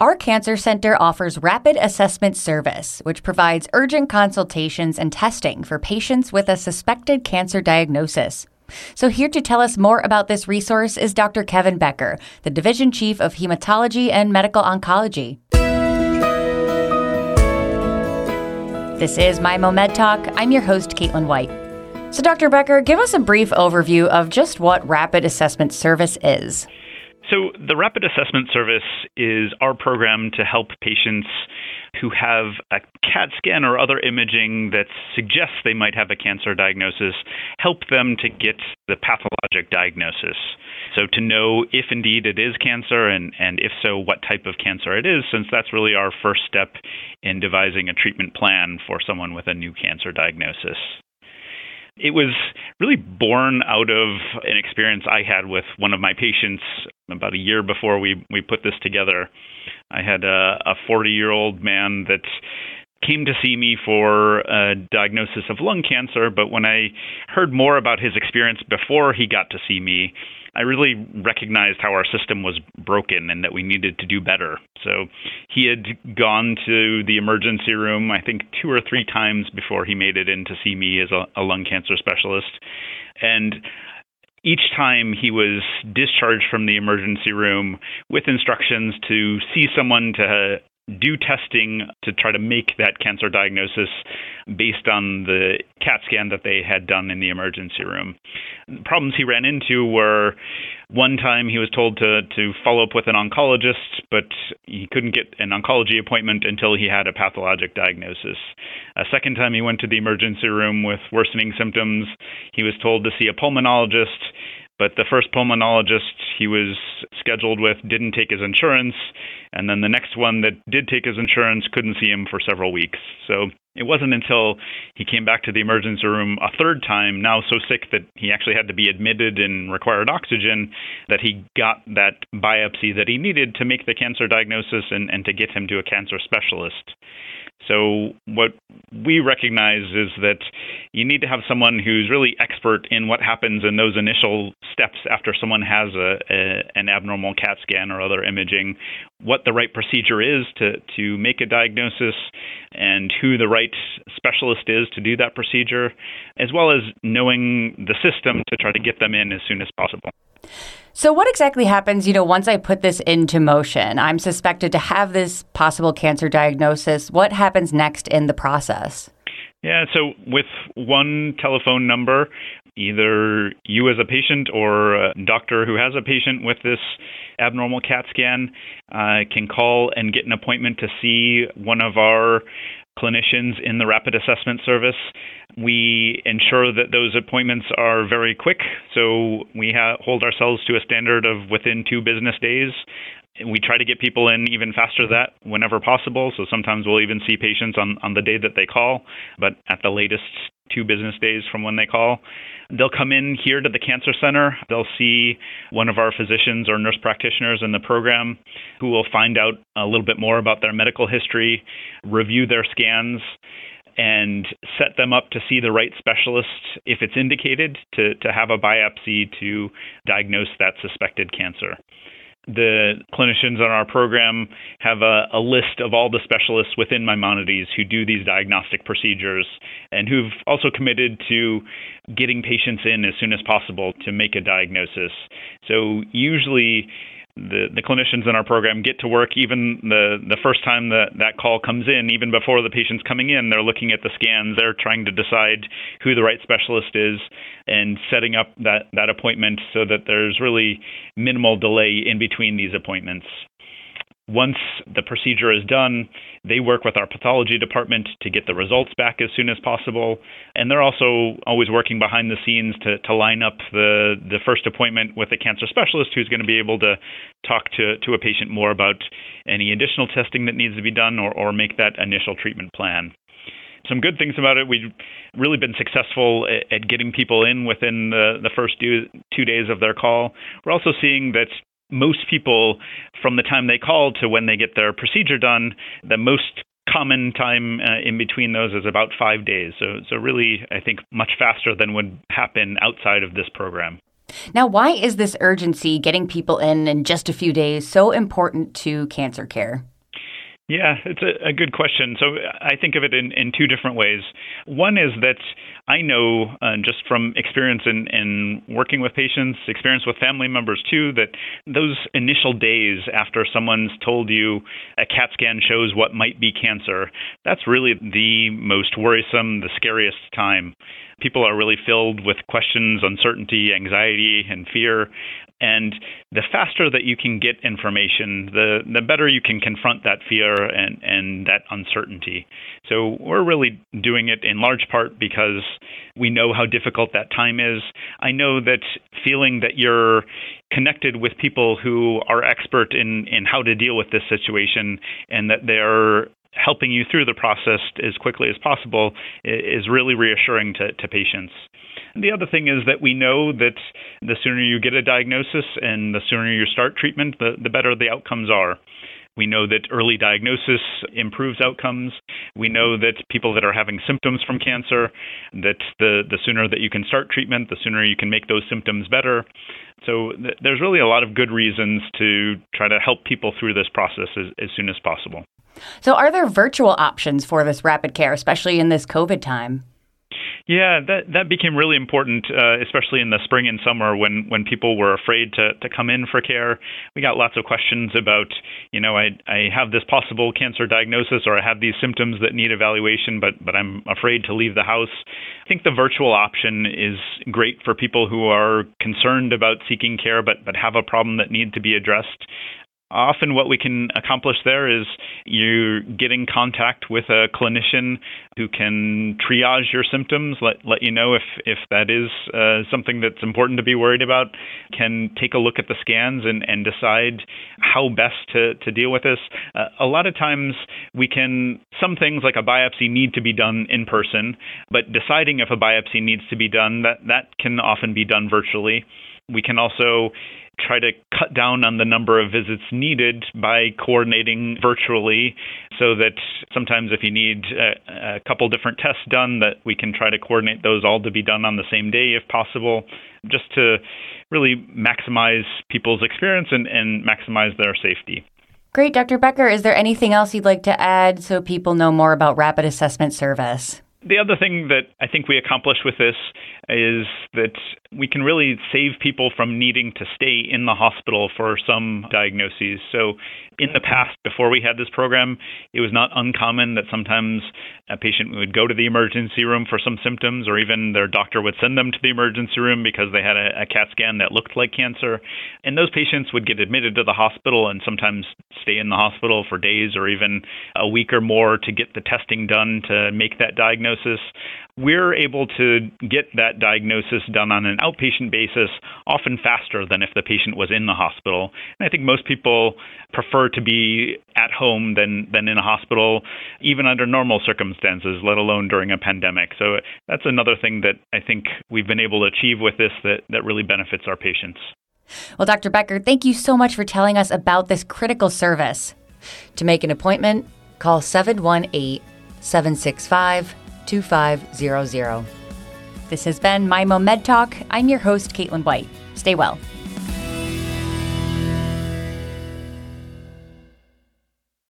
Our cancer center offers rapid assessment service, which provides urgent consultations and testing for patients with a suspected cancer diagnosis. So, here to tell us more about this resource is Dr. Kevin Becker, the Division Chief of Hematology and Medical Oncology. This is Maimo Med Talk. I'm your host, Caitlin White. So, Dr. Becker, give us a brief overview of just what Rapid Assessment Service is. So, the Rapid Assessment Service is our program to help patients who have a CAT scan or other imaging that suggests they might have a cancer diagnosis, help them to get the pathologic diagnosis. So, to know if indeed it is cancer, and, and if so, what type of cancer it is, since that's really our first step in devising a treatment plan for someone with a new cancer diagnosis. It was really born out of an experience I had with one of my patients about a year before we, we put this together. I had a 40 year old man that came to see me for a diagnosis of lung cancer, but when I heard more about his experience before he got to see me, I really recognized how our system was broken and that we needed to do better. So he had gone to the emergency room, I think, two or three times before he made it in to see me as a, a lung cancer specialist. And each time he was discharged from the emergency room with instructions to see someone to do testing to try to make that cancer diagnosis based on the CAT scan that they had done in the emergency room. The problems he ran into were one time he was told to, to follow up with an oncologist, but he couldn't get an oncology appointment until he had a pathologic diagnosis. A second time he went to the emergency room with worsening symptoms, he was told to see a pulmonologist but the first pulmonologist he was scheduled with didn't take his insurance, and then the next one that did take his insurance couldn't see him for several weeks. So it wasn't until he came back to the emergency room a third time, now so sick that he actually had to be admitted and required oxygen, that he got that biopsy that he needed to make the cancer diagnosis and, and to get him to a cancer specialist. So, what we recognize is that you need to have someone who's really expert in what happens in those initial steps after someone has a, a, an abnormal CAT scan or other imaging, what the right procedure is to, to make a diagnosis, and who the right specialist is to do that procedure, as well as knowing the system to try to get them in as soon as possible. So, what exactly happens, you know, once I put this into motion? I'm suspected to have this possible cancer diagnosis. What happens next in the process? Yeah, so with one telephone number, either you as a patient or a doctor who has a patient with this abnormal CAT scan uh, can call and get an appointment to see one of our clinicians in the rapid assessment service. We ensure that those appointments are very quick, so we ha- hold ourselves to a standard of within two business days. We try to get people in even faster than that whenever possible. So sometimes we'll even see patients on, on the day that they call, but at the latest two business days from when they call. They'll come in here to the Cancer Center. They'll see one of our physicians or nurse practitioners in the program who will find out a little bit more about their medical history, review their scans, and set them up to see the right specialist if it's indicated to, to have a biopsy to diagnose that suspected cancer the clinicians on our program have a, a, list of all the specialists within Maimonides who do these diagnostic procedures and who've also committed to getting patients in as soon as possible to make a diagnosis. So usually the, the clinicians in our program get to work even the, the first time that that call comes in, even before the patient's coming in. They're looking at the scans, they're trying to decide who the right specialist is and setting up that, that appointment so that there's really minimal delay in between these appointments. Once the procedure is done, they work with our pathology department to get the results back as soon as possible. And they're also always working behind the scenes to, to line up the, the first appointment with a cancer specialist who's going to be able to talk to, to a patient more about any additional testing that needs to be done or, or make that initial treatment plan some good things about it. We've really been successful at, getting people in within the, the first two, two days of their call. We're also seeing that most people, from the time they call to when they get their procedure done, the most common time uh, in between those is about five days. So, so really, I think much faster than would happen outside of this program. Now, why is this urgency getting people in in just a few days so important to cancer care? Yeah, it's a, a, good question. So I think of it in, in two different ways. One is that I know uh, just from experience in, in working with patients, experience with family members too, that those initial days after someone's told you a CAT scan shows what might be cancer, that's really the most worrisome, the scariest time people are really filled with questions, uncertainty, anxiety, and fear. And the faster that you can get information, the, the better you can confront that fear and, and that uncertainty. So we're really doing it in large part because we know how difficult that time is. I know that feeling that you're connected with people who are expert in, in how to deal with this situation and that they're helping you through the process as quickly as possible is really reassuring to, to patients. The other thing is that we know that the sooner you get a diagnosis and the sooner you start treatment, the, the better the outcomes are. We know that early diagnosis improves outcomes. We know that people that are having symptoms from cancer, that the, the sooner that you can start treatment, the sooner you can make those symptoms better. So th- there's really a lot of good reasons to try to help people through this process as, as soon as possible. So, are there virtual options for this rapid care, especially in this COVID time? Yeah, that that became really important, uh, especially in the spring and summer when when people were afraid to to come in for care. We got lots of questions about, you know, I I have this possible cancer diagnosis or I have these symptoms that need evaluation, but but I'm afraid to leave the house. I think the virtual option is great for people who are concerned about seeking care but but have a problem that need to be addressed. Often, what we can accomplish there is you getting contact with a clinician who can triage your symptoms, let let you know if if that is uh, something that's important to be worried about, can take a look at the scans and, and decide how best to, to deal with this. Uh, a lot of times, we can some things like a biopsy need to be done in person, but deciding if a biopsy needs to be done that that can often be done virtually. We can also try to cut down on the number of visits needed by coordinating virtually so that sometimes if you need a, a, couple different tests done that we can try to coordinate those all to be done on the same day if possible just to really maximize people's experience and, and maximize their safety. Great, Dr. Becker. Is there anything else you'd like to add so people know more about rapid assessment service? The other thing that I think we accomplish with this is that we can really save people from needing to stay in the hospital for some diagnoses. So, in the past, before we had this program, it was not uncommon that sometimes a patient would go to the emergency room for some symptoms, or even their doctor would send them to the emergency room because they had a, a CAT scan that looked like cancer. And those patients would get admitted to the hospital and sometimes stay in the hospital for days or even a week or more to get the testing done to make that diagnosis we're able to get that diagnosis done on an outpatient basis often faster than if the patient was in the hospital. And I think most people prefer to be at home than, than in a hospital, even under normal circumstances, let alone during a pandemic. So that's another thing that I think we've been able to achieve with this that, that really benefits our patients. Well, Dr. Becker, thank you so much for telling us about this critical service. To make an appointment, call 718 765 2500. This has been Maimo Med Talk. I'm your host, Caitlin White. Stay well.